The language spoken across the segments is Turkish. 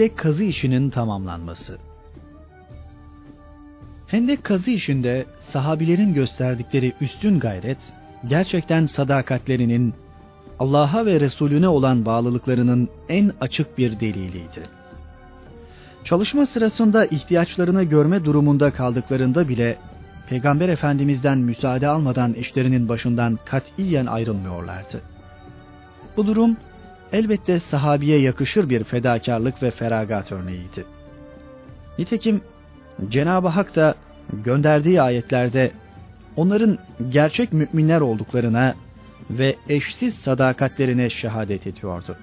Hendek kazı işinin tamamlanması. Hendek kazı işinde sahabilerin gösterdikleri üstün gayret, gerçekten sadakatlerinin, Allah'a ve Resulüne olan bağlılıklarının en açık bir deliliydi. Çalışma sırasında ihtiyaçlarını görme durumunda kaldıklarında bile Peygamber Efendimiz'den müsaade almadan işlerinin başından katiyen ayrılmıyorlardı. Bu durum elbette sahabiye yakışır bir fedakarlık ve feragat örneğiydi. Nitekim Cenab-ı Hak da gönderdiği ayetlerde onların gerçek müminler olduklarına ve eşsiz sadakatlerine şehadet ediyordu.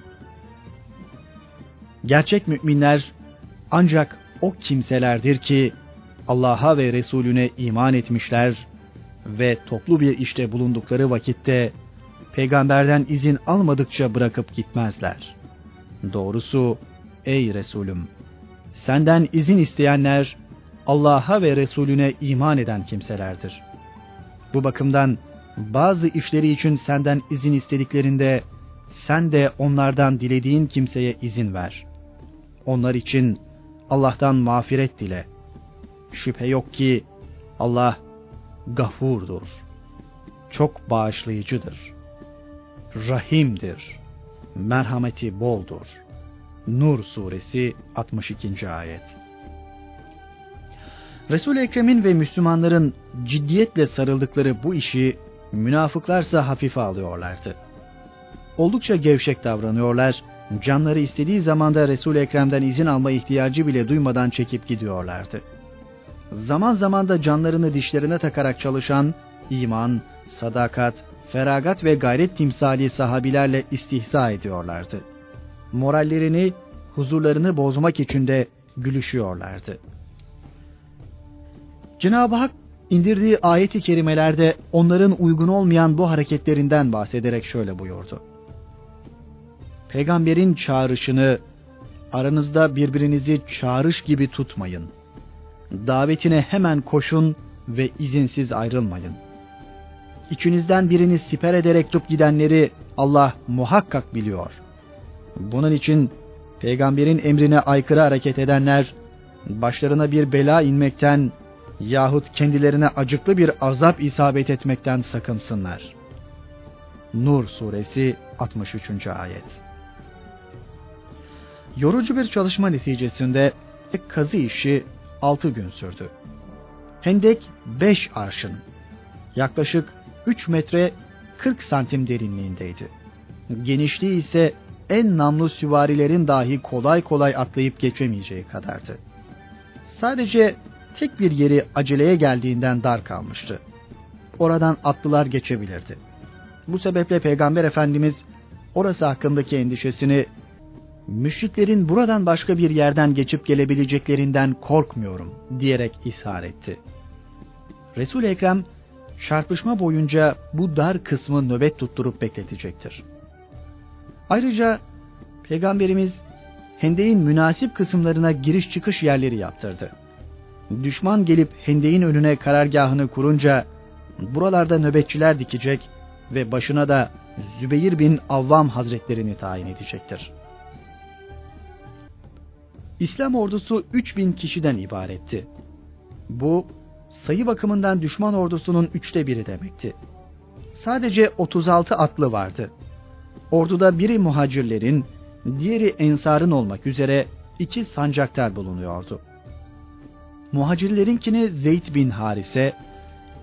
Gerçek müminler ancak o kimselerdir ki Allah'a ve Resulüne iman etmişler ve toplu bir işte bulundukları vakitte peygamberden izin almadıkça bırakıp gitmezler. Doğrusu ey Resulüm senden izin isteyenler Allah'a ve Resulüne iman eden kimselerdir. Bu bakımdan bazı işleri için senden izin istediklerinde sen de onlardan dilediğin kimseye izin ver. Onlar için Allah'tan mağfiret dile. Şüphe yok ki Allah gafurdur. Çok bağışlayıcıdır. Rahimdir. Merhameti boldur. Nur suresi 62. ayet. Resul-i Ekrem'in ve Müslümanların ciddiyetle sarıldıkları bu işi münafıklarsa hafife alıyorlardı. Oldukça gevşek davranıyorlar, canları istediği zamanda Resul-i Ekrem'den izin alma ihtiyacı bile duymadan çekip gidiyorlardı. Zaman zaman da canlarını dişlerine takarak çalışan iman, sadakat, feragat ve gayret timsali sahabilerle istihza ediyorlardı. Morallerini, huzurlarını bozmak için de gülüşüyorlardı. Cenab-ı Hak indirdiği ayeti kerimelerde onların uygun olmayan bu hareketlerinden bahsederek şöyle buyurdu. Peygamberin çağrışını aranızda birbirinizi çağrış gibi tutmayın. Davetine hemen koşun ve izinsiz ayrılmayın. İçinizden birini siper ederek tutup gidenleri Allah muhakkak biliyor. Bunun için peygamberin emrine aykırı hareket edenler başlarına bir bela inmekten yahut kendilerine acıklı bir azap isabet etmekten sakınsınlar. Nur suresi 63. ayet. Yorucu bir çalışma neticesinde kazı işi 6 gün sürdü. Hendek 5 arşın, yaklaşık 3 metre 40 santim derinliğindeydi. Genişliği ise en namlu süvarilerin dahi kolay kolay atlayıp geçemeyeceği kadardı. Sadece tek bir yeri aceleye geldiğinden dar kalmıştı. Oradan atlılar geçebilirdi. Bu sebeple Peygamber Efendimiz orası hakkındaki endişesini müşriklerin buradan başka bir yerden geçip gelebileceklerinden korkmuyorum diyerek ishar etti. Resul Ekrem çarpışma boyunca bu dar kısmı nöbet tutturup bekletecektir. Ayrıca Peygamberimiz hendeğin münasip kısımlarına giriş çıkış yerleri yaptırdı. Düşman gelip hendeğin önüne karargahını kurunca buralarda nöbetçiler dikecek ve başına da Zübeyir bin Avvam Hazretlerini tayin edecektir. İslam ordusu 3000 kişiden ibaretti. Bu sayı bakımından düşman ordusunun üçte biri demekti. Sadece 36 atlı vardı. Orduda biri muhacirlerin, diğeri ensarın olmak üzere iki sancaktar bulunuyordu. Muhacirlerinkini Zeyd bin Harise,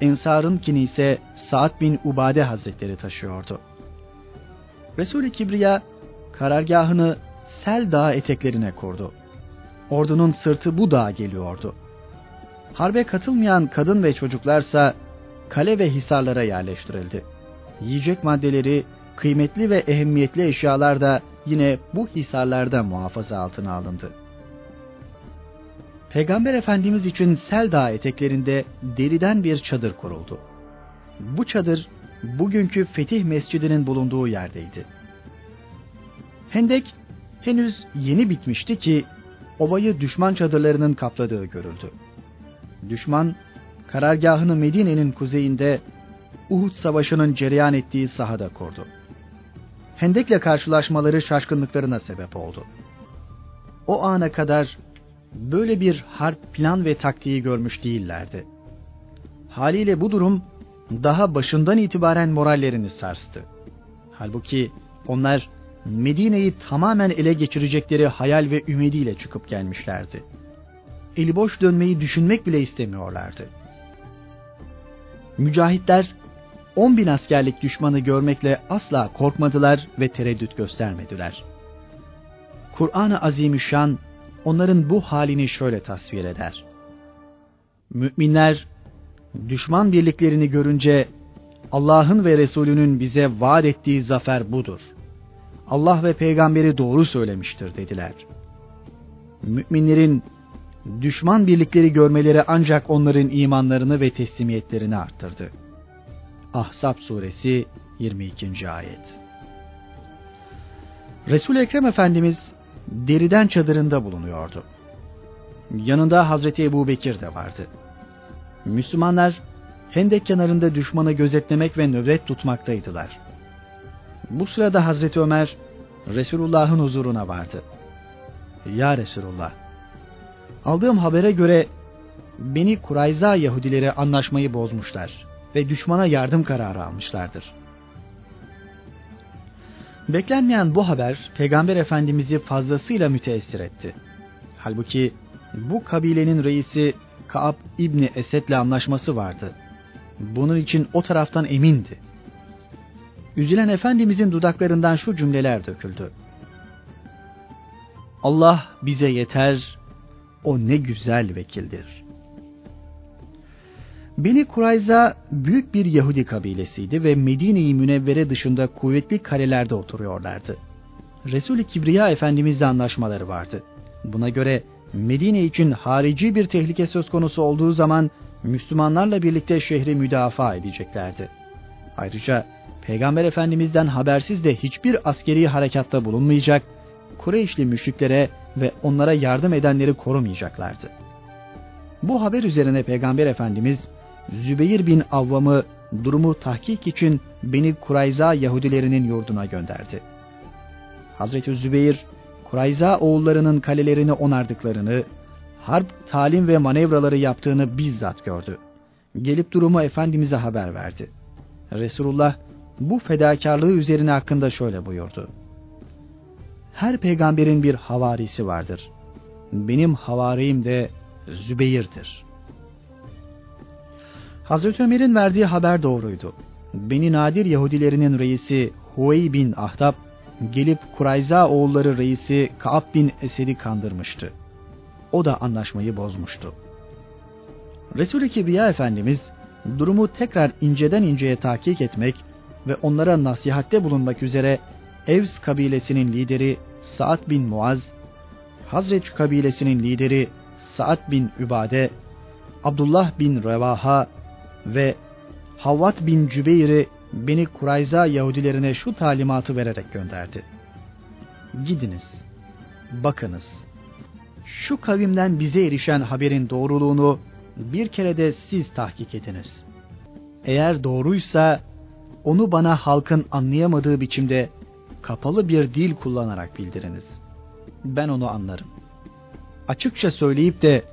Ensar'ınkini ise Sa'd bin Ubade Hazretleri taşıyordu. Resul-i Kibriya karargahını Sel Dağı eteklerine kurdu. Ordunun sırtı bu dağa geliyordu. Harbe katılmayan kadın ve çocuklarsa kale ve hisarlara yerleştirildi. Yiyecek maddeleri, kıymetli ve ehemmiyetli eşyalar da yine bu hisarlarda muhafaza altına alındı. Peygamber Efendimiz için Sel Dağı eteklerinde deriden bir çadır kuruldu. Bu çadır bugünkü Fetih Mescidi'nin bulunduğu yerdeydi. Hendek henüz yeni bitmişti ki ovayı düşman çadırlarının kapladığı görüldü. Düşman karargahını Medine'nin kuzeyinde Uhud Savaşı'nın cereyan ettiği sahada kurdu. Hendek'le karşılaşmaları şaşkınlıklarına sebep oldu. o ana kadar böyle bir harp plan ve taktiği görmüş değillerdi. Haliyle bu durum daha başından itibaren morallerini sarstı. Halbuki onlar Medine'yi tamamen ele geçirecekleri hayal ve ümidiyle çıkıp gelmişlerdi. Eli boş dönmeyi düşünmek bile istemiyorlardı. Mücahitler 10 bin askerlik düşmanı görmekle asla korkmadılar ve tereddüt göstermediler. Kur'an-ı Azimüşşan onların bu halini şöyle tasvir eder. Müminler düşman birliklerini görünce Allah'ın ve Resulünün bize vaat ettiği zafer budur. Allah ve peygamberi doğru söylemiştir dediler. Müminlerin düşman birlikleri görmeleri ancak onların imanlarını ve teslimiyetlerini arttırdı. Ahzab suresi 22. ayet. Resul Ekrem Efendimiz deriden çadırında bulunuyordu. Yanında Hazreti Ebu Bekir de vardı. Müslümanlar Hendek kenarında düşmanı gözetlemek ve nöbet tutmaktaydılar. Bu sırada Hazreti Ömer Resulullah'ın huzuruna vardı. Ya Resulullah, aldığım habere göre beni Kurayza Yahudileri anlaşmayı bozmuşlar ve düşmana yardım kararı almışlardır. Beklenmeyen bu haber Peygamber Efendimiz'i fazlasıyla müteessir etti. Halbuki bu kabilenin reisi Kaab İbni Esed'le anlaşması vardı. Bunun için o taraftan emindi. Üzülen Efendimizin dudaklarından şu cümleler döküldü. Allah bize yeter, o ne güzel vekildir. Beni Kurayza büyük bir Yahudi kabilesiydi ve Medine-i Münevvere dışında kuvvetli kalelerde oturuyorlardı. Resul-i Kibriya Efendimizle anlaşmaları vardı. Buna göre Medine için harici bir tehlike söz konusu olduğu zaman Müslümanlarla birlikte şehri müdafaa edeceklerdi. Ayrıca Peygamber Efendimiz'den habersiz de hiçbir askeri harekatta bulunmayacak, Kureyşli müşriklere ve onlara yardım edenleri korumayacaklardı. Bu haber üzerine Peygamber Efendimiz Zübeyir bin Avvam'ı durumu tahkik için Beni Kurayza Yahudilerinin yurduna gönderdi. Hazreti Zübeyir, Kurayza oğullarının kalelerini onardıklarını, harp, talim ve manevraları yaptığını bizzat gördü. Gelip durumu Efendimiz'e haber verdi. Resulullah bu fedakarlığı üzerine hakkında şöyle buyurdu. Her peygamberin bir havarisi vardır. Benim havarim de Zübeyir'dir. Hazreti Ömer'in verdiği haber doğruydu. Beni Nadir Yahudilerinin reisi Huey bin Ahdab gelip Kurayza oğulları reisi Kaab bin Esed'i kandırmıştı. O da anlaşmayı bozmuştu. Resul-i Kibriya Efendimiz durumu tekrar inceden inceye tahkik etmek ve onlara nasihatte bulunmak üzere Evs kabilesinin lideri Sa'd bin Muaz, Hazreç kabilesinin lideri Sa'd bin Übade, Abdullah bin Revaha ve Havvat bin Cübeyr'i Beni Kurayza Yahudilerine şu talimatı vererek gönderdi. Gidiniz, bakınız, şu kavimden bize erişen haberin doğruluğunu bir kere de siz tahkik ediniz. Eğer doğruysa onu bana halkın anlayamadığı biçimde kapalı bir dil kullanarak bildiriniz. Ben onu anlarım. Açıkça söyleyip de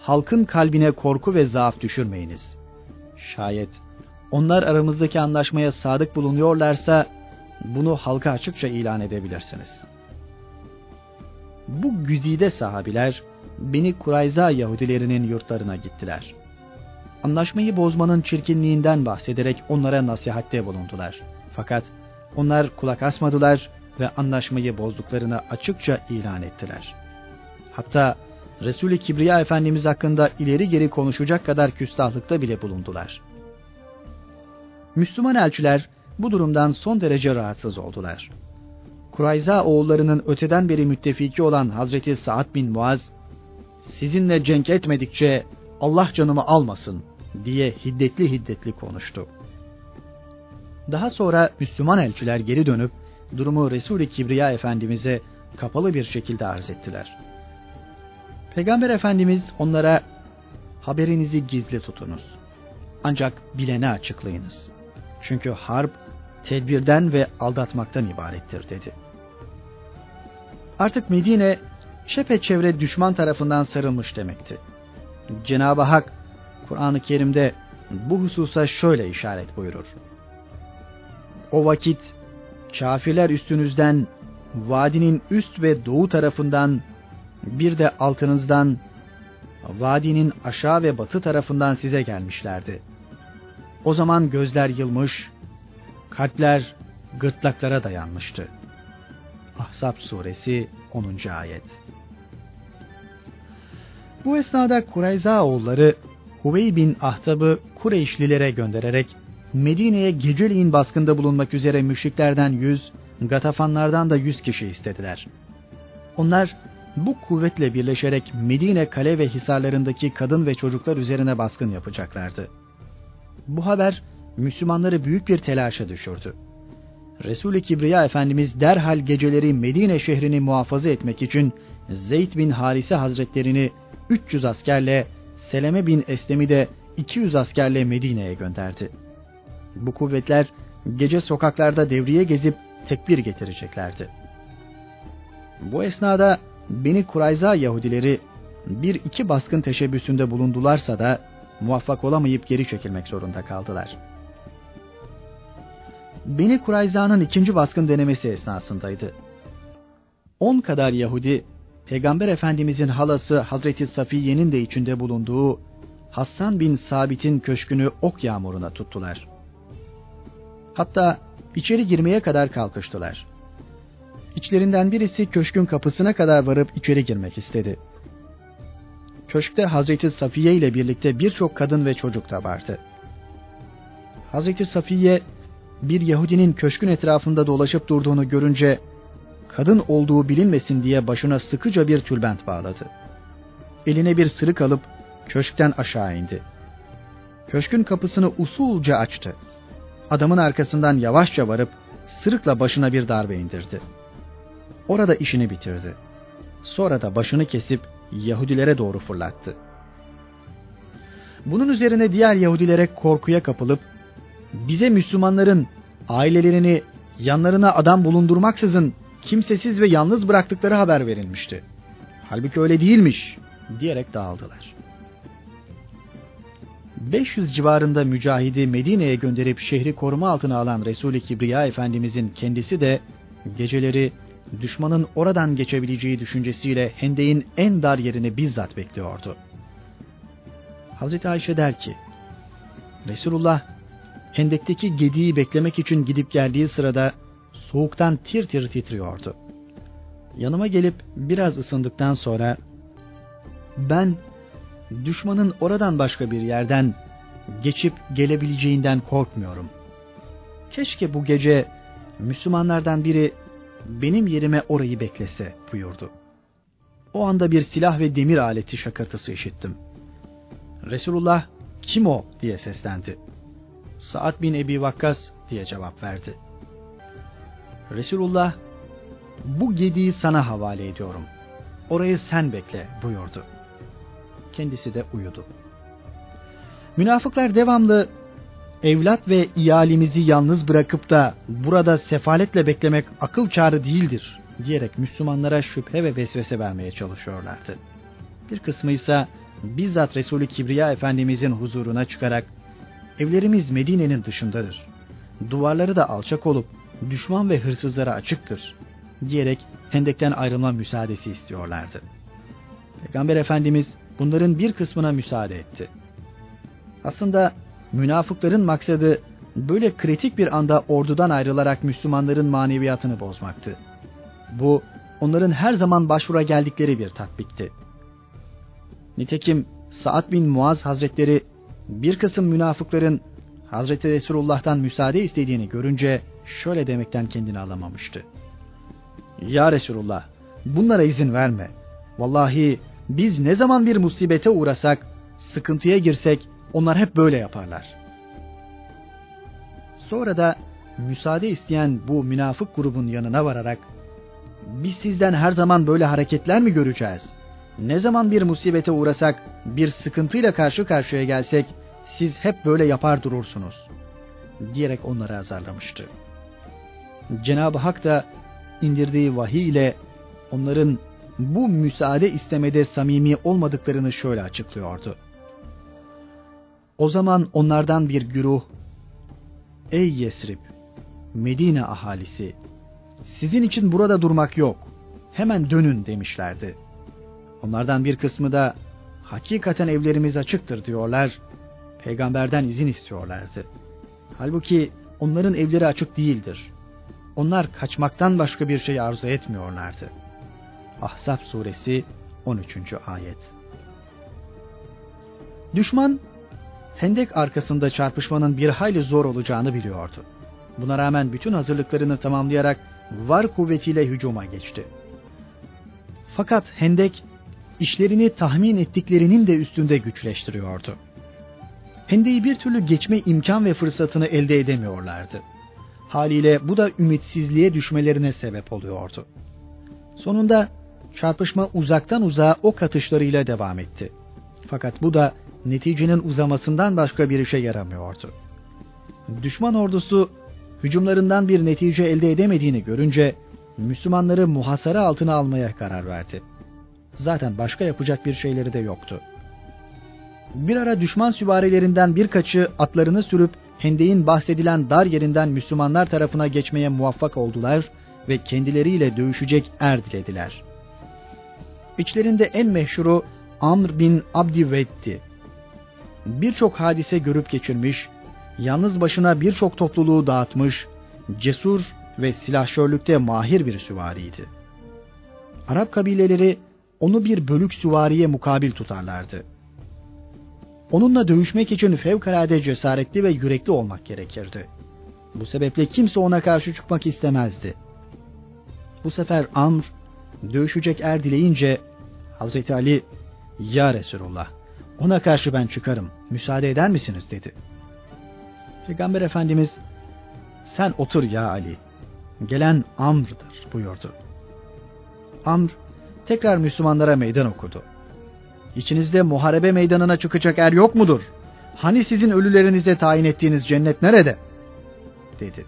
halkın kalbine korku ve zaaf düşürmeyiniz. Şayet onlar aramızdaki anlaşmaya sadık bulunuyorlarsa bunu halka açıkça ilan edebilirsiniz. Bu güzide sahabiler Beni Kurayza Yahudilerinin yurtlarına gittiler. Anlaşmayı bozmanın çirkinliğinden bahsederek onlara nasihatte bulundular. Fakat onlar kulak asmadılar ve anlaşmayı bozduklarını açıkça ilan ettiler. Hatta Resul-i Kibriya Efendimiz hakkında ileri geri konuşacak kadar küstahlıkta bile bulundular. Müslüman elçiler bu durumdan son derece rahatsız oldular. Kurayza oğullarının öteden beri müttefiki olan Hazreti Sa'd bin Muaz, sizinle cenk etmedikçe Allah canımı almasın diye hiddetli hiddetli konuştu. Daha sonra Müslüman elçiler geri dönüp durumu Resul-i Kibriya Efendimiz'e kapalı bir şekilde arz ettiler. Peygamber Efendimiz onlara haberinizi gizli tutunuz. Ancak bilene açıklayınız. Çünkü harp tedbirden ve aldatmaktan ibarettir dedi. Artık Medine çepeçevre düşman tarafından sarılmış demekti. Cenab-ı Hak Kur'an-ı Kerim'de bu hususa şöyle işaret buyurur. O vakit kafirler üstünüzden vadinin üst ve doğu tarafından bir de altınızdan vadinin aşağı ve batı tarafından size gelmişlerdi. O zaman gözler yılmış, kalpler gırtlaklara dayanmıştı. Ahzab suresi 10. ayet. Bu esnada Kureyza oğulları Huvey bin Ahtab'ı Kureyşlilere göndererek Medine'ye geceliğin baskında bulunmak üzere müşriklerden yüz, Gatafanlardan da yüz kişi istediler. Onlar bu kuvvetle birleşerek Medine kale ve hisarlarındaki kadın ve çocuklar üzerine baskın yapacaklardı. Bu haber Müslümanları büyük bir telaşa düşürdü. Resul-i Kibriya Efendimiz derhal geceleri Medine şehrini muhafaza etmek için Zeyd bin Harise Hazretlerini 300 askerle Seleme bin Eslem'i de 200 askerle Medine'ye gönderdi. Bu kuvvetler gece sokaklarda devriye gezip tekbir getireceklerdi. Bu esnada Beni Kurayza Yahudileri bir iki baskın teşebbüsünde bulundularsa da muvaffak olamayıp geri çekilmek zorunda kaldılar. Beni Kurayza'nın ikinci baskın denemesi esnasındaydı. On kadar Yahudi, Peygamber Efendimizin halası Hazreti Safiye'nin de içinde bulunduğu Hassan bin Sabit'in köşkünü ok yağmuruna tuttular. Hatta içeri girmeye kadar kalkıştılar. İçlerinden birisi köşkün kapısına kadar varıp içeri girmek istedi. Köşkte Hazreti Safiye ile birlikte birçok kadın ve çocuk da vardı. Hazreti Safiye bir Yahudinin köşkün etrafında dolaşıp durduğunu görünce kadın olduğu bilinmesin diye başına sıkıca bir tülbent bağladı. Eline bir sırık alıp köşkten aşağı indi. Köşkün kapısını usulca açtı. Adamın arkasından yavaşça varıp sırıkla başına bir darbe indirdi. Orada işini bitirdi. Sonra da başını kesip Yahudilere doğru fırlattı. Bunun üzerine diğer Yahudilere korkuya kapılıp bize Müslümanların ailelerini yanlarına adam bulundurmaksızın kimsesiz ve yalnız bıraktıkları haber verilmişti. Halbuki öyle değilmiş diyerek dağıldılar. 500 civarında mücahidi Medine'ye gönderip şehri koruma altına alan Resul-i Kibriya Efendimizin kendisi de geceleri düşmanın oradan geçebileceği düşüncesiyle Hende'in en dar yerini bizzat bekliyordu. Hazreti Ayşe der ki, Resulullah Hendek'teki gediği beklemek için gidip geldiği sırada soğuktan tir tir titriyordu. Yanıma gelip biraz ısındıktan sonra ben düşmanın oradan başka bir yerden geçip gelebileceğinden korkmuyorum. Keşke bu gece Müslümanlardan biri benim yerime orayı beklese buyurdu. O anda bir silah ve demir aleti şakırtısı işittim. Resulullah kim o diye seslendi. Sa'd bin Ebi Vakkas diye cevap verdi. Resulullah bu gediği sana havale ediyorum. Orayı sen bekle buyurdu. Kendisi de uyudu. Münafıklar devamlı evlat ve iyalimizi yalnız bırakıp da burada sefaletle beklemek akıl kârı değildir diyerek Müslümanlara şüphe ve vesvese vermeye çalışıyorlardı. Bir kısmı ise bizzat Resulü Kibriya Efendimizin huzuruna çıkarak evlerimiz Medine'nin dışındadır. Duvarları da alçak olup düşman ve hırsızlara açıktır diyerek Hendek'ten ayrılma müsaadesi istiyorlardı. Peygamber Efendimiz bunların bir kısmına müsaade etti. Aslında münafıkların maksadı böyle kritik bir anda ordudan ayrılarak Müslümanların maneviyatını bozmaktı. Bu onların her zaman başvura geldikleri bir tatbikti. Nitekim Sa'd bin Muaz Hazretleri bir kısım münafıkların Hazreti Resulullah'tan müsaade istediğini görünce şöyle demekten kendini alamamıştı. Ya Resulullah bunlara izin verme. Vallahi biz ne zaman bir musibete uğrasak, sıkıntıya girsek onlar hep böyle yaparlar. Sonra da müsaade isteyen bu münafık grubun yanına vararak biz sizden her zaman böyle hareketler mi göreceğiz? Ne zaman bir musibete uğrasak, bir sıkıntıyla karşı karşıya gelsek siz hep böyle yapar durursunuz diyerek onları azarlamıştı. Cenab-ı Hak da indirdiği vahiy ile onların bu müsaade istemede samimi olmadıklarını şöyle açıklıyordu. O zaman onlardan bir güruh, Ey Yesrib, Medine ahalisi, sizin için burada durmak yok, hemen dönün demişlerdi. Onlardan bir kısmı da, hakikaten evlerimiz açıktır diyorlar, peygamberden izin istiyorlardı. Halbuki onların evleri açık değildir. Onlar kaçmaktan başka bir şey arzu etmiyorlardı. Ahzab suresi 13. ayet. Düşman Hendek arkasında çarpışmanın bir hayli zor olacağını biliyordu. Buna rağmen bütün hazırlıklarını tamamlayarak var kuvvetiyle hücuma geçti. Fakat Hendek işlerini tahmin ettiklerinin de üstünde güçleştiriyordu. Hendeyi bir türlü geçme imkan ve fırsatını elde edemiyorlardı. Haliyle bu da ümitsizliğe düşmelerine sebep oluyordu. Sonunda çarpışma uzaktan uzağa ok atışlarıyla devam etti. Fakat bu da neticenin uzamasından başka bir işe yaramıyordu. Düşman ordusu hücumlarından bir netice elde edemediğini görünce Müslümanları muhasara altına almaya karar verdi. Zaten başka yapacak bir şeyleri de yoktu. Bir ara düşman süvarilerinden birkaçı atlarını sürüp Hendeyin bahsedilen dar yerinden Müslümanlar tarafına geçmeye muvaffak oldular ve kendileriyle dövüşecek er dilediler. İçlerinde en meşhuru Amr bin Abdived'di. Birçok hadise görüp geçirmiş, yalnız başına birçok topluluğu dağıtmış, cesur ve silahşörlükte mahir bir süvariydi. Arap kabileleri onu bir bölük süvariye mukabil tutarlardı. Onunla dövüşmek için fevkalade cesaretli ve yürekli olmak gerekirdi. Bu sebeple kimse ona karşı çıkmak istemezdi. Bu sefer Amr dövüşecek er dileyince Hazreti Ali ya Resulullah ona karşı ben çıkarım müsaade eder misiniz dedi. Peygamber Efendimiz sen otur ya Ali gelen Amr'dır buyurdu. Amr tekrar Müslümanlara meydan okudu. İçinizde muharebe meydanına çıkacak er yok mudur? Hani sizin ölülerinize tayin ettiğiniz cennet nerede? dedi.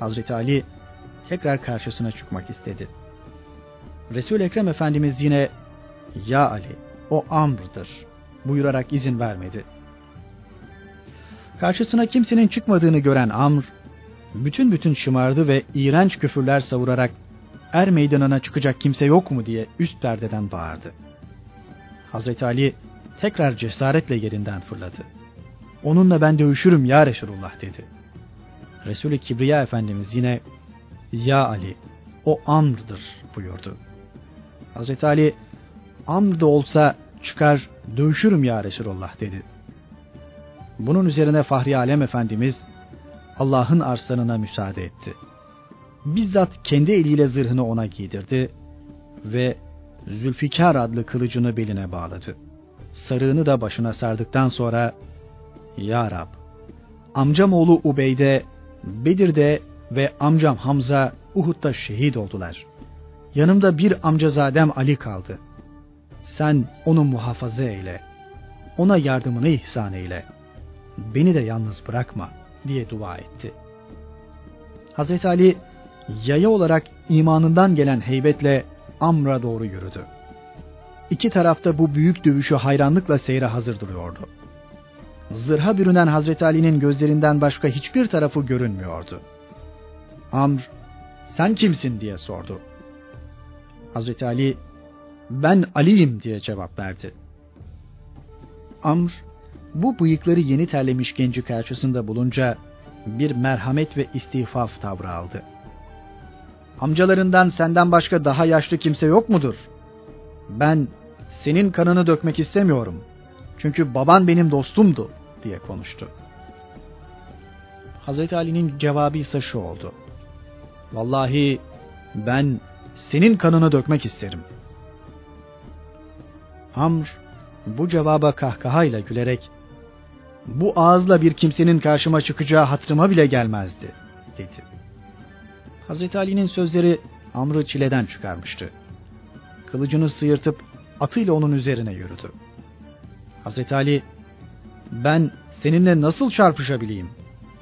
Hazreti Ali tekrar karşısına çıkmak istedi. Resul Ekrem Efendimiz yine ya Ali o Amr'dır buyurarak izin vermedi. Karşısına kimsenin çıkmadığını gören Amr bütün bütün şımardı ve iğrenç küfürler savurarak er meydanına çıkacak kimse yok mu diye üst perdeden bağırdı. Hazreti Ali tekrar cesaretle yerinden fırladı. Onunla ben dövüşürüm ya Resulullah dedi. Resul-i Kibriya Efendimiz yine ya Ali o Amr'dır buyurdu. Hazreti Ali da olsa çıkar dövüşürüm ya Resulullah dedi. Bunun üzerine Fahri Alem Efendimiz Allah'ın arslanına müsaade etti. Bizzat kendi eliyle zırhını ona giydirdi ve Zülfikar adlı kılıcını beline bağladı. Sarığını da başına sardıktan sonra Ya Rab, amcam oğlu Ubeyde, Bedir'de ve amcam Hamza Uhud'da şehit oldular. Yanımda bir amcazadem Ali kaldı. Sen onu muhafaza eyle. Ona yardımını ihsan eyle. Beni de yalnız bırakma diye dua etti. Hazreti Ali yaya olarak imanından gelen heybetle Amr'a doğru yürüdü. İki tarafta bu büyük dövüşü hayranlıkla seyre hazır duruyordu. Zırha bürünen Hazreti Ali'nin gözlerinden başka hiçbir tarafı görünmüyordu. Amr, sen kimsin diye sordu. Hazreti Ali, ben Ali'yim diye cevap verdi. Amr, bu bıyıkları yeni terlemiş genci karşısında bulunca bir merhamet ve istihfaf tavrı aldı. Amcalarından senden başka daha yaşlı kimse yok mudur? Ben senin kanını dökmek istemiyorum. Çünkü baban benim dostumdu diye konuştu. Hazreti Ali'nin cevabı ise şu oldu. Vallahi ben senin kanını dökmek isterim. Amr bu cevaba kahkahayla gülerek bu ağızla bir kimsenin karşıma çıkacağı hatırıma bile gelmezdi dedi. Hazreti Ali'nin sözleri Amr'ı çileden çıkarmıştı. Kılıcını sıyırtıp atıyla onun üzerine yürüdü. Hazreti Ali, ben seninle nasıl çarpışabileyim?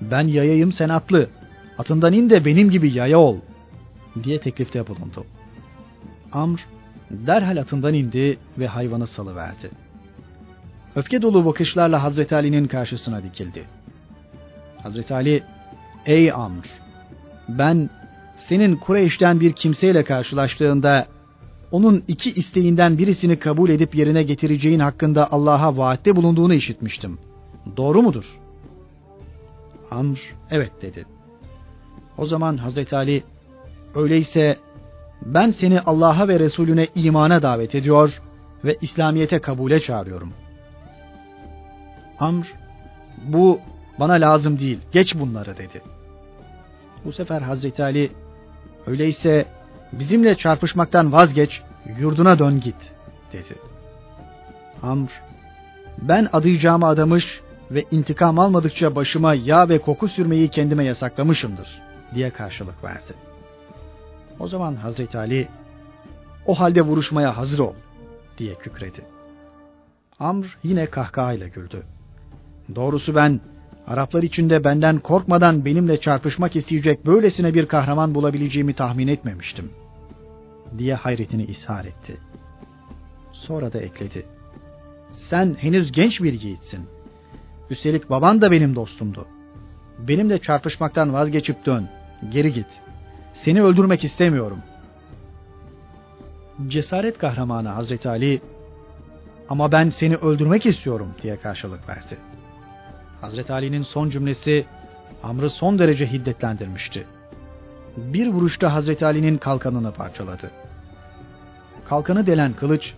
Ben yayayım sen atlı. Atından in de benim gibi yaya ol. Diye teklifte bulundu. Amr derhal atından indi ve hayvanı salıverdi. Öfke dolu bakışlarla Hazreti Ali'nin karşısına dikildi. Hazreti Ali, ey Amr, ben senin Kureyş'ten bir kimseyle karşılaştığında onun iki isteğinden birisini kabul edip yerine getireceğin hakkında Allah'a vaatte bulunduğunu işitmiştim. Doğru mudur? Amr evet dedi. O zaman Hazreti Ali öyleyse ben seni Allah'a ve Resulüne imana davet ediyor ve İslamiyete kabule çağırıyorum. Amr bu bana lazım değil geç bunları dedi. Bu sefer Hazreti Ali öyleyse bizimle çarpışmaktan vazgeç yurduna dön git dedi. Amr ben adayacağımı adamış ve intikam almadıkça başıma yağ ve koku sürmeyi kendime yasaklamışımdır diye karşılık verdi. O zaman Hazreti Ali o halde vuruşmaya hazır ol diye kükredi. Amr yine kahkahayla güldü. Doğrusu ben Araplar içinde benden korkmadan benimle çarpışmak isteyecek böylesine bir kahraman bulabileceğimi tahmin etmemiştim. Diye hayretini ishar etti. Sonra da ekledi. Sen henüz genç bir yiğitsin. Üstelik baban da benim dostumdu. Benimle çarpışmaktan vazgeçip dön. Geri git. Seni öldürmek istemiyorum. Cesaret kahramanı Hazreti Ali ama ben seni öldürmek istiyorum diye karşılık verdi. Hazreti Ali'nin son cümlesi Amr'ı son derece hiddetlendirmişti. Bir vuruşta Hazreti Ali'nin kalkanını parçaladı. Kalkanı delen kılıç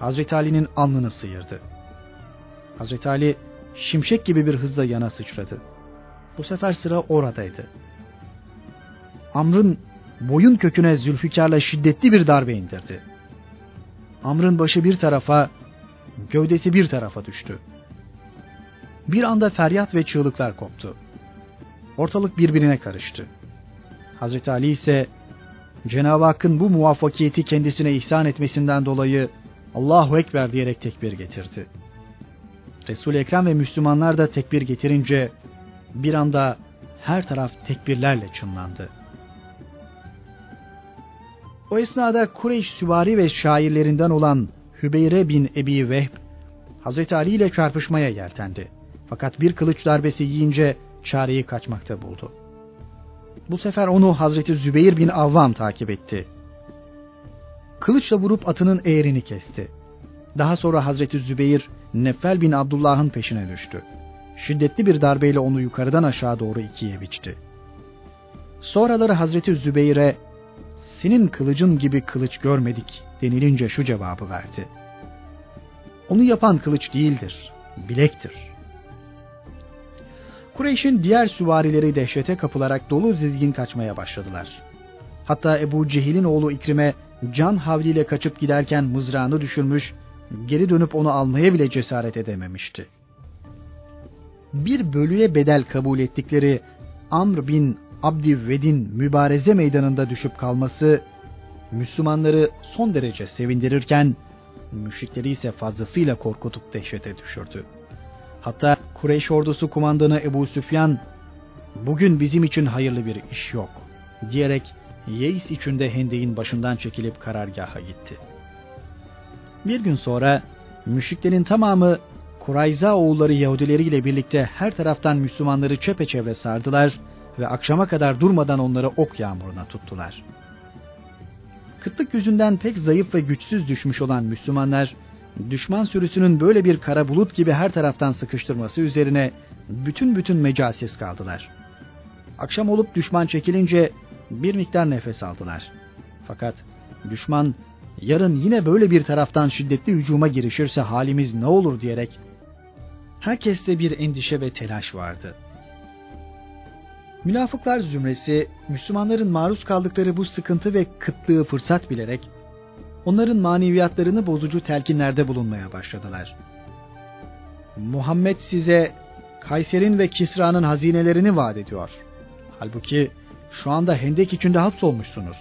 Hazreti Ali'nin alnını sıyırdı. Hazreti Ali şimşek gibi bir hızla yana sıçradı. Bu sefer sıra oradaydı. Amr'ın boyun köküne Zülfikar'la şiddetli bir darbe indirdi. Amr'ın başı bir tarafa, gövdesi bir tarafa düştü. Bir anda feryat ve çığlıklar koptu. Ortalık birbirine karıştı. Hazreti Ali ise Cenab-ı Hakk'ın bu muvaffakiyeti kendisine ihsan etmesinden dolayı Allahu Ekber diyerek tekbir getirdi. Resul-i Ekrem ve Müslümanlar da tekbir getirince bir anda her taraf tekbirlerle çınlandı. O esnada Kureyş süvari ve şairlerinden olan Hübeyre bin Ebi Vehb, Hazreti Ali ile çarpışmaya yeltendi. Fakat bir kılıç darbesi yiyince çareyi kaçmakta buldu. Bu sefer onu Hazreti Zübeyir bin Avvam takip etti. Kılıçla vurup atının eğerini kesti. Daha sonra Hazreti Zübeyir Neffel bin Abdullah'ın peşine düştü. Şiddetli bir darbeyle onu yukarıdan aşağı doğru ikiye biçti. Sonraları Hazreti Zübeyir'e senin kılıcın gibi kılıç görmedik denilince şu cevabı verdi. Onu yapan kılıç değildir, bilektir. Kureyş'in diğer süvarileri dehşete kapılarak dolu dizgin kaçmaya başladılar. Hatta Ebu Cehil'in oğlu İkrim'e can havliyle kaçıp giderken mızrağını düşürmüş, geri dönüp onu almaya bile cesaret edememişti. Bir bölüye bedel kabul ettikleri Amr bin Abdivved'in mübareze meydanında düşüp kalması Müslümanları son derece sevindirirken müşrikleri ise fazlasıyla korkutup dehşete düşürdü. Hatta Kureyş ordusu kumandanı Ebu Süfyan bugün bizim için hayırlı bir iş yok diyerek Yeis içinde hendeğin başından çekilip karargaha gitti. Bir gün sonra müşriklerin tamamı Kurayza oğulları Yahudileriyle birlikte her taraftan Müslümanları çepeçevre sardılar ve akşama kadar durmadan onları ok yağmuruna tuttular. Kıtlık yüzünden pek zayıf ve güçsüz düşmüş olan Müslümanlar, düşman sürüsünün böyle bir kara bulut gibi her taraftan sıkıştırması üzerine bütün bütün mecalsiz kaldılar. Akşam olup düşman çekilince bir miktar nefes aldılar. Fakat düşman yarın yine böyle bir taraftan şiddetli hücuma girişirse halimiz ne olur diyerek herkeste bir endişe ve telaş vardı. Münafıklar zümresi Müslümanların maruz kaldıkları bu sıkıntı ve kıtlığı fırsat bilerek onların maneviyatlarını bozucu telkinlerde bulunmaya başladılar. Muhammed size Kayser'in ve Kisra'nın hazinelerini vaat ediyor. Halbuki şu anda hendek içinde hapsolmuşsunuz.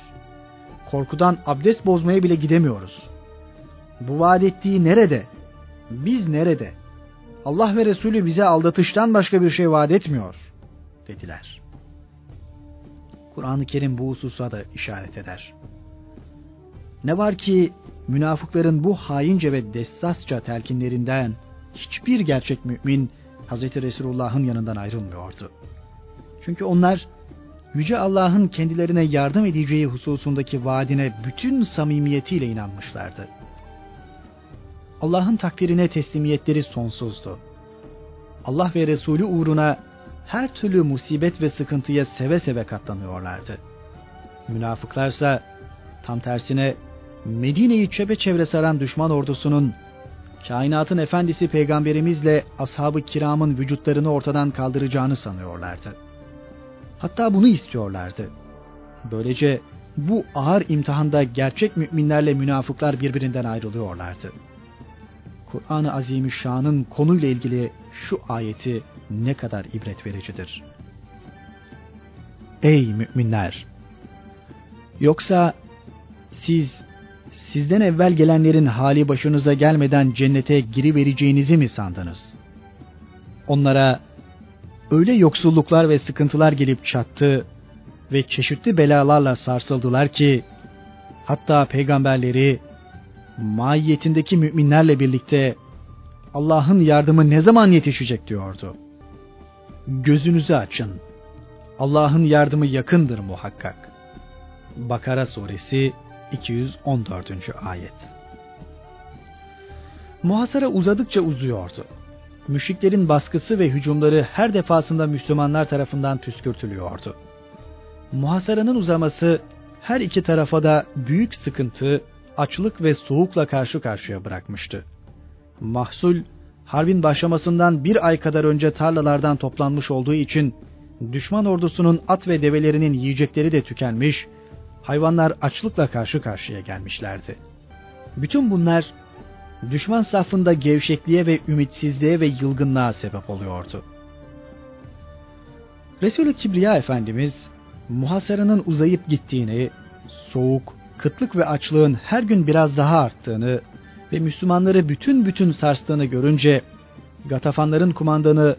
Korkudan abdest bozmaya bile gidemiyoruz. Bu vaat ettiği nerede? Biz nerede? Allah ve Resulü bize aldatıştan başka bir şey vaat etmiyor, dediler. Kur'an-ı Kerim bu hususa da işaret eder. Ne var ki münafıkların bu haince ve dessasça telkinlerinden hiçbir gerçek mümin Hz. Resulullah'ın yanından ayrılmıyordu. Çünkü onlar Yüce Allah'ın kendilerine yardım edeceği hususundaki vaadine bütün samimiyetiyle inanmışlardı. Allah'ın takdirine teslimiyetleri sonsuzdu. Allah ve Resulü uğruna her türlü musibet ve sıkıntıya seve seve katlanıyorlardı. Münafıklarsa tam tersine Medine'yi çepeçevre saran düşman ordusunun kainatın efendisi peygamberimizle ashab-ı kiramın vücutlarını ortadan kaldıracağını sanıyorlardı. Hatta bunu istiyorlardı. Böylece bu ağır imtihanda gerçek müminlerle münafıklar birbirinden ayrılıyorlardı. Kur'an-ı Azimüşşan'ın konuyla ilgili şu ayeti ne kadar ibret vericidir. Ey müminler! Yoksa siz sizden evvel gelenlerin hali başınıza gelmeden cennete girivereceğinizi mi sandınız? Onlara öyle yoksulluklar ve sıkıntılar gelip çattı ve çeşitli belalarla sarsıldılar ki hatta peygamberleri mahiyetindeki müminlerle birlikte Allah'ın yardımı ne zaman yetişecek diyordu. Gözünüzü açın. Allah'ın yardımı yakındır muhakkak. Bakara suresi 214. ayet. Muhasara uzadıkça uzuyordu. Müşriklerin baskısı ve hücumları her defasında Müslümanlar tarafından püskürtülüyordu. Muhasaranın uzaması her iki tarafa da büyük sıkıntı, açlık ve soğukla karşı karşıya bırakmıştı. Mahsul, harbin başlamasından bir ay kadar önce tarlalardan toplanmış olduğu için düşman ordusunun at ve develerinin yiyecekleri de tükenmiş, hayvanlar açlıkla karşı karşıya gelmişlerdi. Bütün bunlar düşman safında gevşekliğe ve ümitsizliğe ve yılgınlığa sebep oluyordu. Resulü Kibriya Efendimiz muhasaranın uzayıp gittiğini, soğuk, kıtlık ve açlığın her gün biraz daha arttığını ve Müslümanları bütün bütün sarstığını görünce Gatafanların kumandanı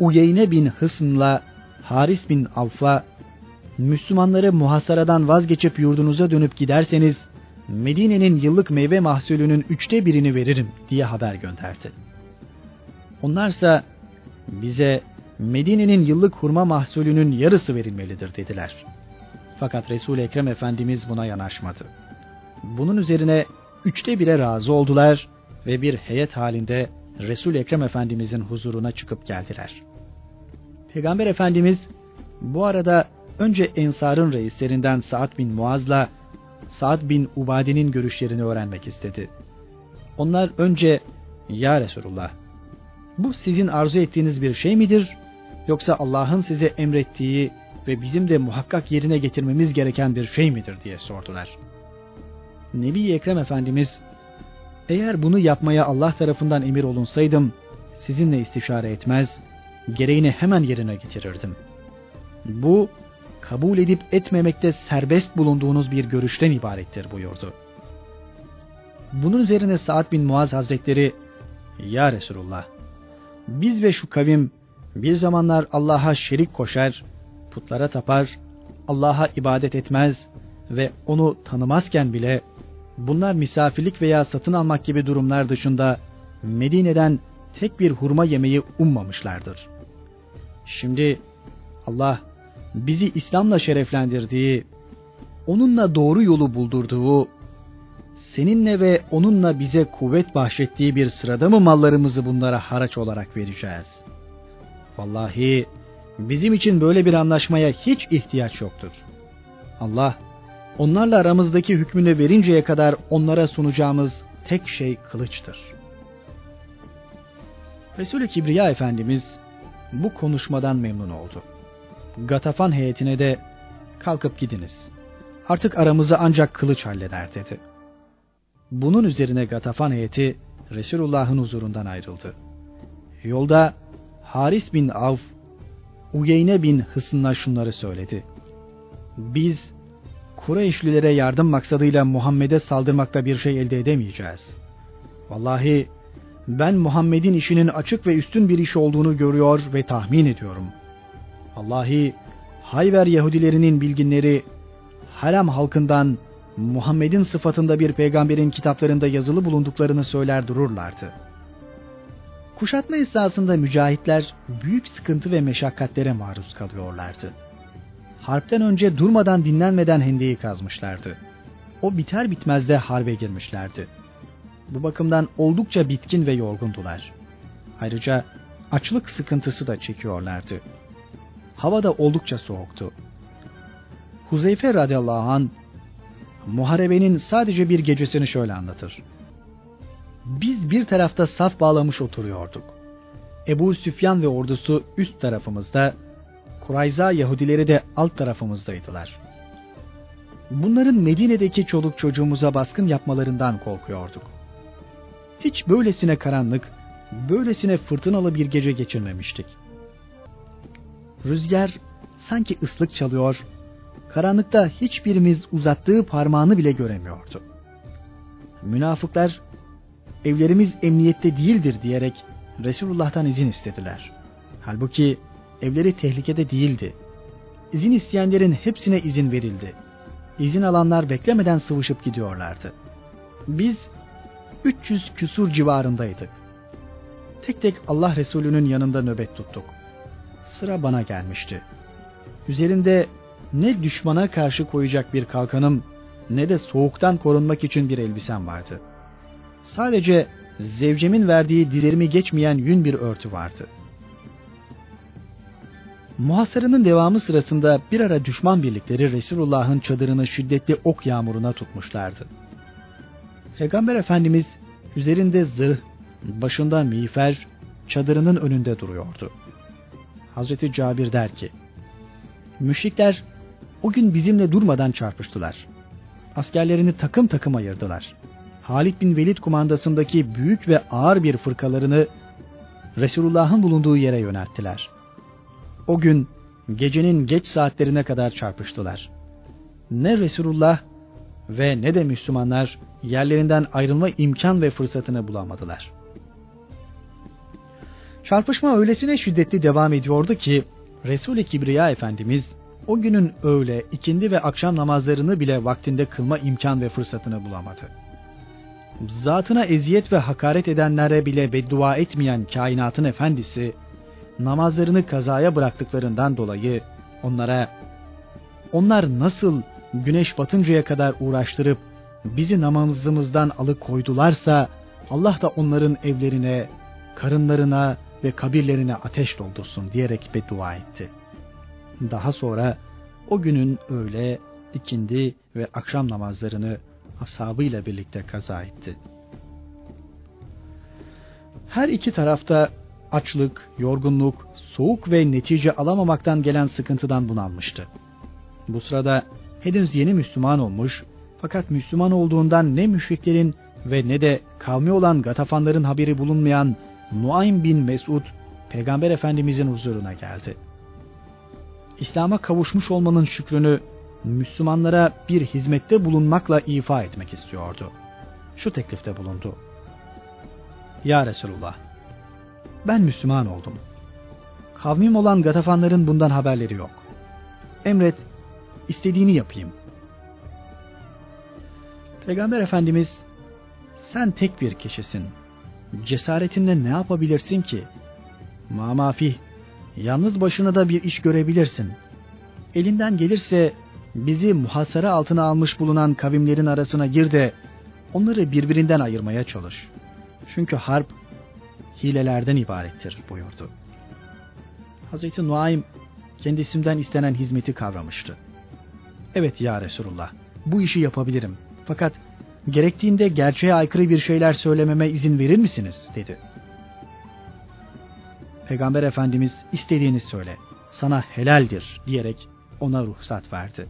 Uyeyne bin Hısn'la Haris bin Avf'a Müslümanları muhasaradan vazgeçip yurdunuza dönüp giderseniz Medine'nin yıllık meyve mahsulünün üçte birini veririm diye haber gönderdi. Onlarsa bize Medine'nin yıllık hurma mahsulünün yarısı verilmelidir dediler. Fakat resul Ekrem Efendimiz buna yanaşmadı. Bunun üzerine üçte bire razı oldular ve bir heyet halinde resul Ekrem Efendimizin huzuruna çıkıp geldiler. Peygamber Efendimiz bu arada önce Ensar'ın reislerinden Sa'd bin Muaz'la Sa'd bin Ubade'nin görüşlerini öğrenmek istedi. Onlar önce Ya Resulullah bu sizin arzu ettiğiniz bir şey midir yoksa Allah'ın size emrettiği ve bizim de muhakkak yerine getirmemiz gereken bir şey midir diye sordular. Nebi Ekrem Efendimiz eğer bunu yapmaya Allah tarafından emir olunsaydım sizinle istişare etmez, gereğini hemen yerine getirirdim. Bu kabul edip etmemekte serbest bulunduğunuz bir görüşten ibarettir buyurdu. Bunun üzerine Sa'd bin Muaz Hazretleri, Ya Resulullah, biz ve şu kavim bir zamanlar Allah'a şerik koşar, putlara tapar, Allah'a ibadet etmez ve onu tanımazken bile bunlar misafirlik veya satın almak gibi durumlar dışında Medine'den tek bir hurma yemeği ummamışlardır. Şimdi Allah bizi İslam'la şereflendirdiği, onunla doğru yolu buldurduğu, seninle ve onunla bize kuvvet bahşettiği bir sırada mı mallarımızı bunlara haraç olarak vereceğiz? Vallahi bizim için böyle bir anlaşmaya hiç ihtiyaç yoktur. Allah onlarla aramızdaki hükmünü verinceye kadar onlara sunacağımız tek şey kılıçtır. Resulü Kibriya Efendimiz bu konuşmadan memnun oldu. Gatafan heyetine de kalkıp gidiniz. Artık aramızı ancak kılıç halleder dedi. Bunun üzerine Gatafan heyeti Resulullah'ın huzurundan ayrıldı. Yolda Haris bin Av, Uyeyne bin Hısın'a şunları söyledi. Biz Kureyşlilere yardım maksadıyla Muhammed'e saldırmakta bir şey elde edemeyeceğiz. Vallahi ben Muhammed'in işinin açık ve üstün bir iş olduğunu görüyor ve tahmin ediyorum. Vallahi Hayber Yahudilerinin bilginleri Haram halkından Muhammed'in sıfatında bir peygamberin kitaplarında yazılı bulunduklarını söyler dururlardı. Kuşatma esnasında mücahitler büyük sıkıntı ve meşakkatlere maruz kalıyorlardı. Harpten önce durmadan dinlenmeden hendeyi kazmışlardı. O biter bitmez de harbe girmişlerdi. Bu bakımdan oldukça bitkin ve yorgundular. Ayrıca açlık sıkıntısı da çekiyorlardı. Hava da oldukça soğuktu. Huzeyfe radıyallahu an muharebenin sadece bir gecesini şöyle anlatır. Biz bir tarafta saf bağlamış oturuyorduk. Ebu Süfyan ve ordusu üst tarafımızda, Kurayza Yahudileri de alt tarafımızdaydılar. Bunların Medine'deki çoluk çocuğumuza baskın yapmalarından korkuyorduk. Hiç böylesine karanlık, böylesine fırtınalı bir gece geçirmemiştik. Rüzgar sanki ıslık çalıyor, karanlıkta hiçbirimiz uzattığı parmağını bile göremiyordu. Münafıklar evlerimiz emniyette değildir diyerek Resulullah'tan izin istediler. Halbuki evleri tehlikede değildi. İzin isteyenlerin hepsine izin verildi. İzin alanlar beklemeden sıvışıp gidiyorlardı. Biz 300 küsur civarındaydık. Tek tek Allah Resulü'nün yanında nöbet tuttuk. Sıra bana gelmişti. Üzerimde ne düşmana karşı koyacak bir kalkanım ne de soğuktan korunmak için bir elbisem vardı. Sadece zevcemin verdiği dizlerimi geçmeyen yün bir örtü vardı. Muhasarının devamı sırasında bir ara düşman birlikleri Resulullah'ın çadırını şiddetli ok yağmuruna tutmuşlardı. Peygamber Efendimiz üzerinde zırh, başında miğfer, çadırının önünde duruyordu. Hazreti Cabir der ki, Müşrikler o gün bizimle durmadan çarpıştılar. Askerlerini takım takım ayırdılar. Halid bin Velid kumandasındaki büyük ve ağır bir fırkalarını Resulullah'ın bulunduğu yere yönelttiler. O gün gecenin geç saatlerine kadar çarpıştılar. Ne Resulullah ve ne de Müslümanlar yerlerinden ayrılma imkan ve fırsatını bulamadılar. Çarpışma öylesine şiddetli devam ediyordu ki Resul-i Kibriya Efendimiz o günün öğle, ikindi ve akşam namazlarını bile vaktinde kılma imkan ve fırsatını bulamadı. Zatına eziyet ve hakaret edenlere bile beddua etmeyen kainatın efendisi, namazlarını kazaya bıraktıklarından dolayı onlara, onlar nasıl güneş batıncaya kadar uğraştırıp bizi namazımızdan alıkoydularsa, Allah da onların evlerine, karınlarına ve kabirlerine ateş doldursun diyerek beddua etti. Daha sonra o günün öğle, ikindi ve akşam namazlarını ashabıyla birlikte kaza etti. Her iki tarafta açlık, yorgunluk, soğuk ve netice alamamaktan gelen sıkıntıdan bunalmıştı. Bu sırada henüz yeni Müslüman olmuş fakat Müslüman olduğundan ne müşriklerin ve ne de kavmi olan Gatafanların haberi bulunmayan Nuaym bin Mesud Peygamber Efendimizin huzuruna geldi. İslam'a kavuşmuş olmanın şükrünü Müslümanlara bir hizmette bulunmakla ifa etmek istiyordu. Şu teklifte bulundu. Ya Resulullah, ben Müslüman oldum. Kavmim olan Gatafanların bundan haberleri yok. Emret, istediğini yapayım. Peygamber Efendimiz, sen tek bir kişisin. Cesaretinle ne yapabilirsin ki? Mamafih, yalnız başına da bir iş görebilirsin. Elinden gelirse bizi muhasara altına almış bulunan kavimlerin arasına gir de onları birbirinden ayırmaya çalış. Çünkü harp hilelerden ibarettir buyurdu. Hazreti Nuaym kendisinden istenen hizmeti kavramıştı. Evet ya Resulullah bu işi yapabilirim fakat gerektiğinde gerçeğe aykırı bir şeyler söylememe izin verir misiniz dedi. Peygamber Efendimiz istediğini söyle sana helaldir diyerek ona ruhsat verdi.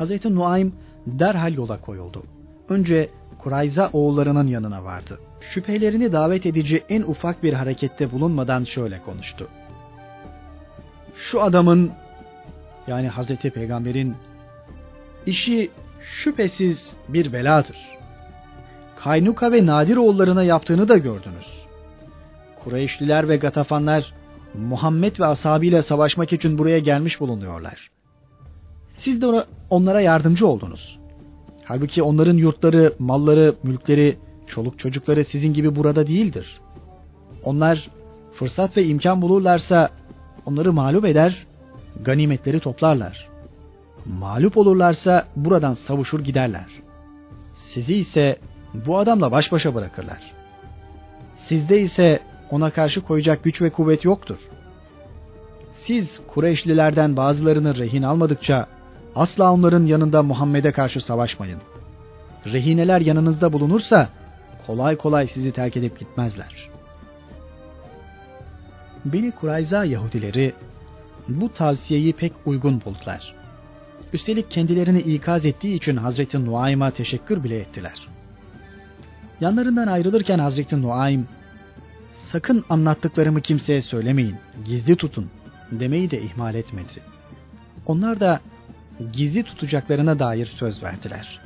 Hazreti Nuaym derhal yola koyuldu. Önce Kurayza oğullarının yanına vardı. Şüphelerini davet edici en ufak bir harekette bulunmadan şöyle konuştu. Şu adamın yani Hazreti Peygamber'in işi şüphesiz bir beladır. Kaynuka ve Nadir oğullarına yaptığını da gördünüz. Kureyşliler ve Gatafanlar Muhammed ve ashabıyla savaşmak için buraya gelmiş bulunuyorlar. Siz de onlara yardımcı oldunuz. Halbuki onların yurtları, malları, mülkleri, çoluk çocukları sizin gibi burada değildir. Onlar fırsat ve imkan bulurlarsa onları mağlup eder, ganimetleri toplarlar. Mağlup olurlarsa buradan savuşur giderler. Sizi ise bu adamla baş başa bırakırlar. Sizde ise ona karşı koyacak güç ve kuvvet yoktur. Siz Kureyşlilerden bazılarını rehin almadıkça asla onların yanında Muhammed'e karşı savaşmayın. Rehineler yanınızda bulunursa kolay kolay sizi terk edip gitmezler. Beni Kurayza Yahudileri bu tavsiyeyi pek uygun buldular. Üstelik kendilerini ikaz ettiği için Hazreti Nuaym'a teşekkür bile ettiler. Yanlarından ayrılırken Hazreti Nuaym, sakın anlattıklarımı kimseye söylemeyin, gizli tutun demeyi de ihmal etmedi. Onlar da gizli tutacaklarına dair söz verdiler.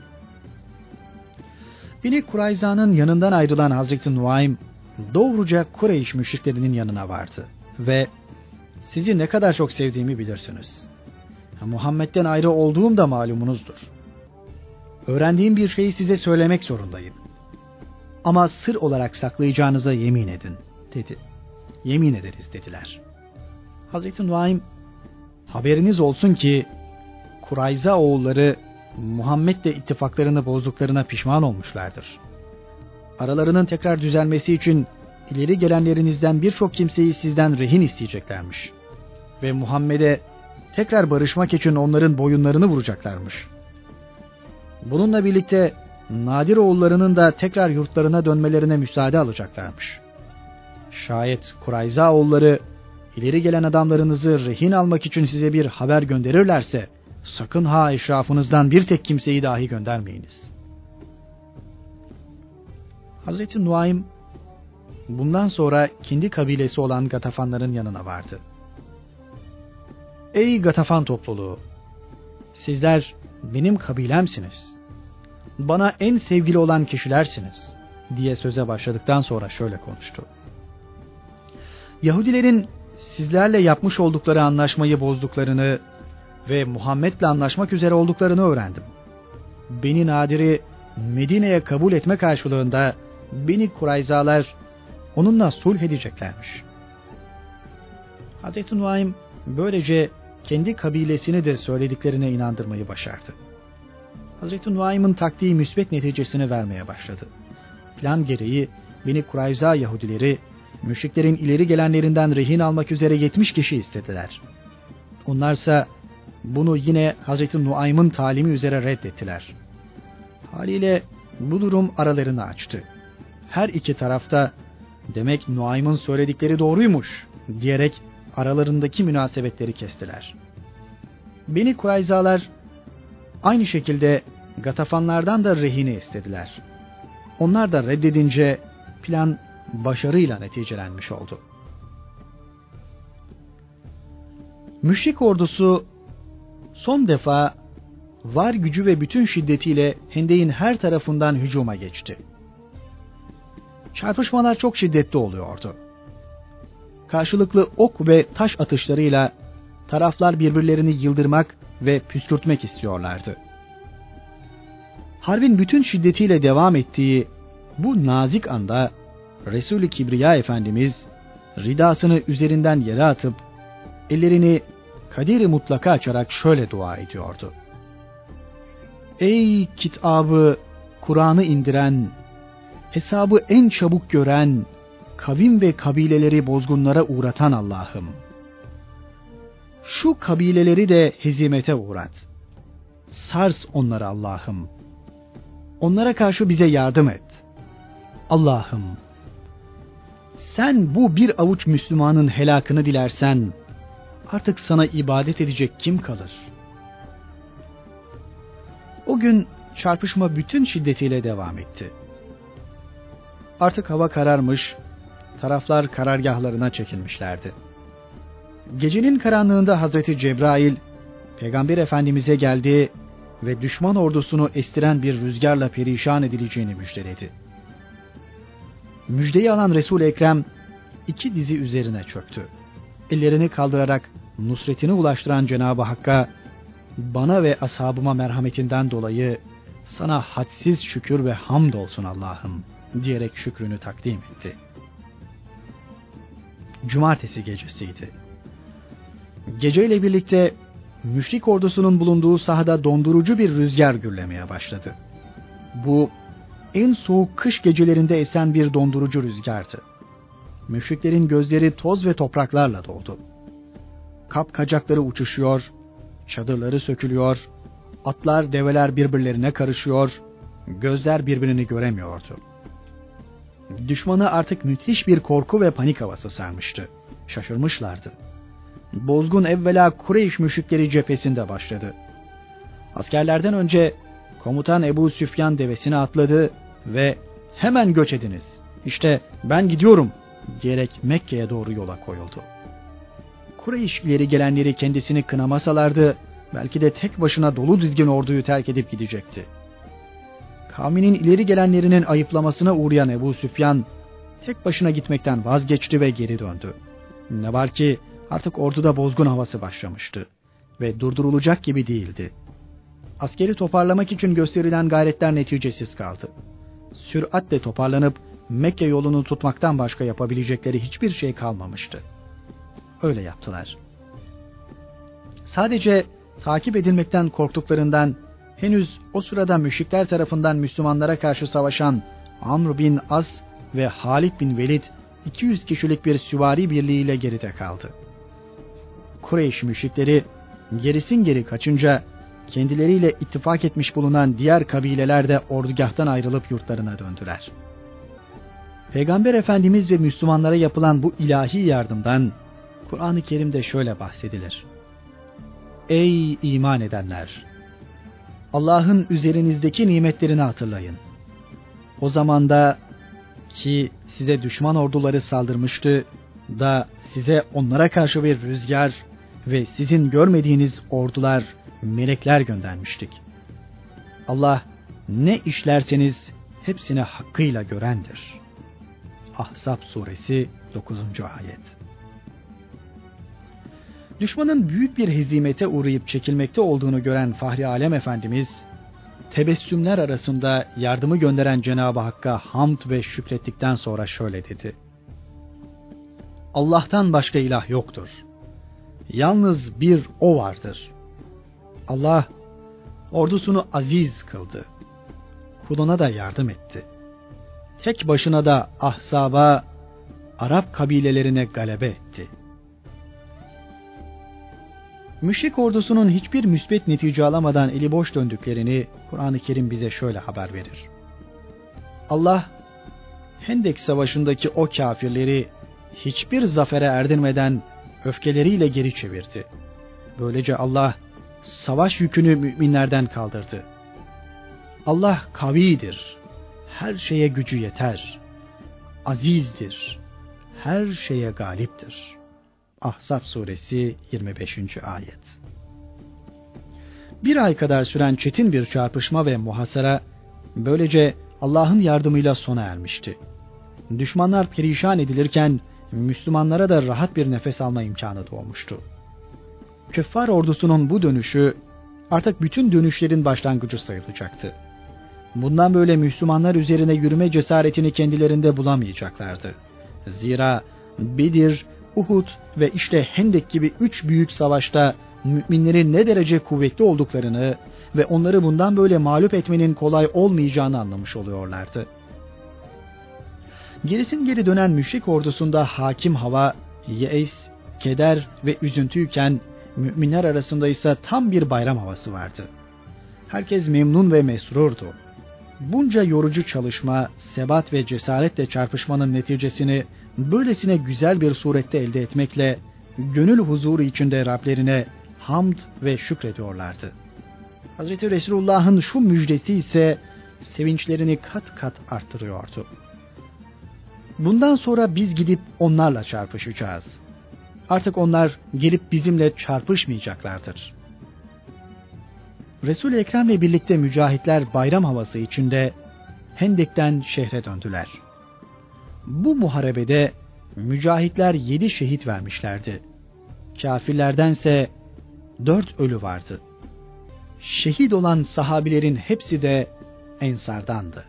Beni Kurayza'nın yanından ayrılan Hazreti Nuaym doğruca Kureyş müşriklerinin yanına vardı ve sizi ne kadar çok sevdiğimi bilirsiniz. Muhammed'den ayrı olduğum da malumunuzdur. Öğrendiğim bir şeyi size söylemek zorundayım. Ama sır olarak saklayacağınıza yemin edin, dedi. Yemin ederiz dediler. Hazreti Nuaym, haberiniz olsun ki Kurayza oğulları Muhammed'le ittifaklarını bozduklarına pişman olmuşlardır. Aralarının tekrar düzelmesi için ileri gelenlerinizden birçok kimseyi sizden rehin isteyeceklermiş. Ve Muhammed'e tekrar barışmak için onların boyunlarını vuracaklarmış. Bununla birlikte Nadir oğullarının da tekrar yurtlarına dönmelerine müsaade alacaklarmış. Şayet Kurayza oğulları ileri gelen adamlarınızı rehin almak için size bir haber gönderirlerse sakın ha eşrafınızdan bir tek kimseyi dahi göndermeyiniz. Hazreti Nuaym bundan sonra kendi kabilesi olan Gatafanların yanına vardı. Ey Gatafan topluluğu! Sizler benim kabilemsiniz. Bana en sevgili olan kişilersiniz diye söze başladıktan sonra şöyle konuştu. Yahudilerin sizlerle yapmış oldukları anlaşmayı bozduklarını ve Muhammed'le anlaşmak üzere olduklarını öğrendim. Beni Nadir'i Medine'ye kabul etme karşılığında beni Kurayzalar onunla sulh edeceklermiş. Hz. Nuaym böylece kendi kabilesini de söylediklerine inandırmayı başardı. Hz. Nuaym'ın taktiği müsbet neticesini vermeye başladı. Plan gereği beni Kurayza Yahudileri müşriklerin ileri gelenlerinden rehin almak üzere 70 kişi istediler. Onlarsa bunu yine Hz. Nuaym'ın talimi üzere reddettiler. Haliyle bu durum aralarını açtı. Her iki tarafta demek Nuaym'ın söyledikleri doğruymuş diyerek aralarındaki münasebetleri kestiler. Beni Kurayzalar aynı şekilde Gatafanlardan da rehine istediler. Onlar da reddedince plan başarıyla neticelenmiş oldu. Müşrik ordusu son defa var gücü ve bütün şiddetiyle Hendek'in her tarafından hücuma geçti. Çarpışmalar çok şiddetli oluyordu. Karşılıklı ok ve taş atışlarıyla taraflar birbirlerini yıldırmak ve püskürtmek istiyorlardı. Harbin bütün şiddetiyle devam ettiği bu nazik anda Resul-i Kibriya Efendimiz ridasını üzerinden yere atıp ellerini kaderi mutlaka açarak şöyle dua ediyordu. Ey kitabı, Kur'an'ı indiren, hesabı en çabuk gören, kavim ve kabileleri bozgunlara uğratan Allah'ım. Şu kabileleri de hezimete uğrat. Sars onları Allah'ım. Onlara karşı bize yardım et. Allah'ım sen bu bir avuç Müslümanın helakını dilersen artık sana ibadet edecek kim kalır? O gün çarpışma bütün şiddetiyle devam etti. Artık hava kararmış, taraflar karargahlarına çekilmişlerdi. Gecenin karanlığında Hazreti Cebrail, Peygamber Efendimiz'e geldi ve düşman ordusunu estiren bir rüzgarla perişan edileceğini müjdeledi. Müjdeyi alan resul Ekrem iki dizi üzerine çöktü. Ellerini kaldırarak nusretini ulaştıran Cenab-ı Hakk'a bana ve ashabıma merhametinden dolayı sana hadsiz şükür ve hamd olsun Allah'ım diyerek şükrünü takdim etti. Cumartesi gecesiydi. Geceyle birlikte müşrik ordusunun bulunduğu sahada dondurucu bir rüzgar gürlemeye başladı. Bu en soğuk kış gecelerinde esen bir dondurucu rüzgardı. Müşriklerin gözleri toz ve topraklarla doldu. Kap kacakları uçuşuyor, çadırları sökülüyor, atlar develer birbirlerine karışıyor, gözler birbirini göremiyordu. Düşmanı artık müthiş bir korku ve panik havası sarmıştı. Şaşırmışlardı. Bozgun evvela Kureyş müşrikleri cephesinde başladı. Askerlerden önce komutan Ebu Süfyan devesine atladı ve hemen göç ediniz. İşte ben gidiyorum diyerek Mekke'ye doğru yola koyuldu. Kureyşlileri gelenleri kendisini kınamasalardı belki de tek başına dolu dizgin orduyu terk edip gidecekti. Kavminin ileri gelenlerinin ayıplamasına uğrayan Ebu Süfyan tek başına gitmekten vazgeçti ve geri döndü. Ne var ki artık orduda bozgun havası başlamıştı ve durdurulacak gibi değildi. Askeri toparlamak için gösterilen gayretler neticesiz kaldı. Süratle toparlanıp Mekke yolunu tutmaktan başka yapabilecekleri hiçbir şey kalmamıştı. Öyle yaptılar. Sadece takip edilmekten korktuklarından henüz o sırada müşrikler tarafından Müslümanlara karşı savaşan Amr bin As ve Halid bin Velid 200 kişilik bir süvari birliğiyle geride kaldı. Kureyş müşrikleri gerisin geri kaçınca kendileriyle ittifak etmiş bulunan diğer kabileler de ordugahtan ayrılıp yurtlarına döndüler. Peygamber Efendimiz ve Müslümanlara yapılan bu ilahi yardımdan Kur'an-ı Kerim'de şöyle bahsedilir. Ey iman edenler! Allah'ın üzerinizdeki nimetlerini hatırlayın. O zamanda ki size düşman orduları saldırmıştı da size onlara karşı bir rüzgar ve sizin görmediğiniz ordular, melekler göndermiştik. Allah ne işlerseniz hepsine hakkıyla görendir. Ahzab suresi 9. ayet. Düşmanın büyük bir hezimete uğrayıp çekilmekte olduğunu gören Fahri Alem Efendimiz, tebessümler arasında yardımı gönderen Cenab-ı Hakk'a hamd ve şükrettikten sonra şöyle dedi. Allah'tan başka ilah yoktur. Yalnız bir O vardır. Allah ordusunu aziz kıldı. Kuluna da yardım etti. Tek başına da ahsaba, Arap kabilelerine galebe etti.'' Müşrik ordusunun hiçbir müsbet netice alamadan eli boş döndüklerini Kur'an-ı Kerim bize şöyle haber verir. Allah Hendek Savaşı'ndaki o kafirleri hiçbir zafere erdirmeden öfkeleriyle geri çevirdi. Böylece Allah savaş yükünü müminlerden kaldırdı. Allah kavidir. Her şeye gücü yeter. Azizdir. Her şeye galiptir.'' Ahzab suresi 25. ayet. Bir ay kadar süren çetin bir çarpışma ve muhasara böylece Allah'ın yardımıyla sona ermişti. Düşmanlar perişan edilirken Müslümanlara da rahat bir nefes alma imkanı doğmuştu. Küffar ordusunun bu dönüşü artık bütün dönüşlerin başlangıcı sayılacaktı. Bundan böyle Müslümanlar üzerine yürüme cesaretini kendilerinde bulamayacaklardı. Zira Bedir Uhud ve işte Hendek gibi üç büyük savaşta müminlerin ne derece kuvvetli olduklarını ve onları bundan böyle mağlup etmenin kolay olmayacağını anlamış oluyorlardı. Gerisin geri dönen müşrik ordusunda hakim hava, yeis, keder ve üzüntüyken müminler arasında ise tam bir bayram havası vardı. Herkes memnun ve mesrurdu. Bunca yorucu çalışma, sebat ve cesaretle çarpışmanın neticesini böylesine güzel bir surette elde etmekle gönül huzuru içinde Rablerine hamd ve şükrediyorlardı. Hazreti Resulullah'ın şu müjdesi ise sevinçlerini kat kat arttırıyordu. Bundan sonra biz gidip onlarla çarpışacağız. Artık onlar gelip bizimle çarpışmayacaklardır. Resul-i Ekrem'le birlikte mücahitler bayram havası içinde Hendek'ten şehre döndüler. Bu muharebede mücahitler yedi şehit vermişlerdi. Kafirlerdense dört ölü vardı. Şehit olan sahabilerin hepsi de Ensardandı.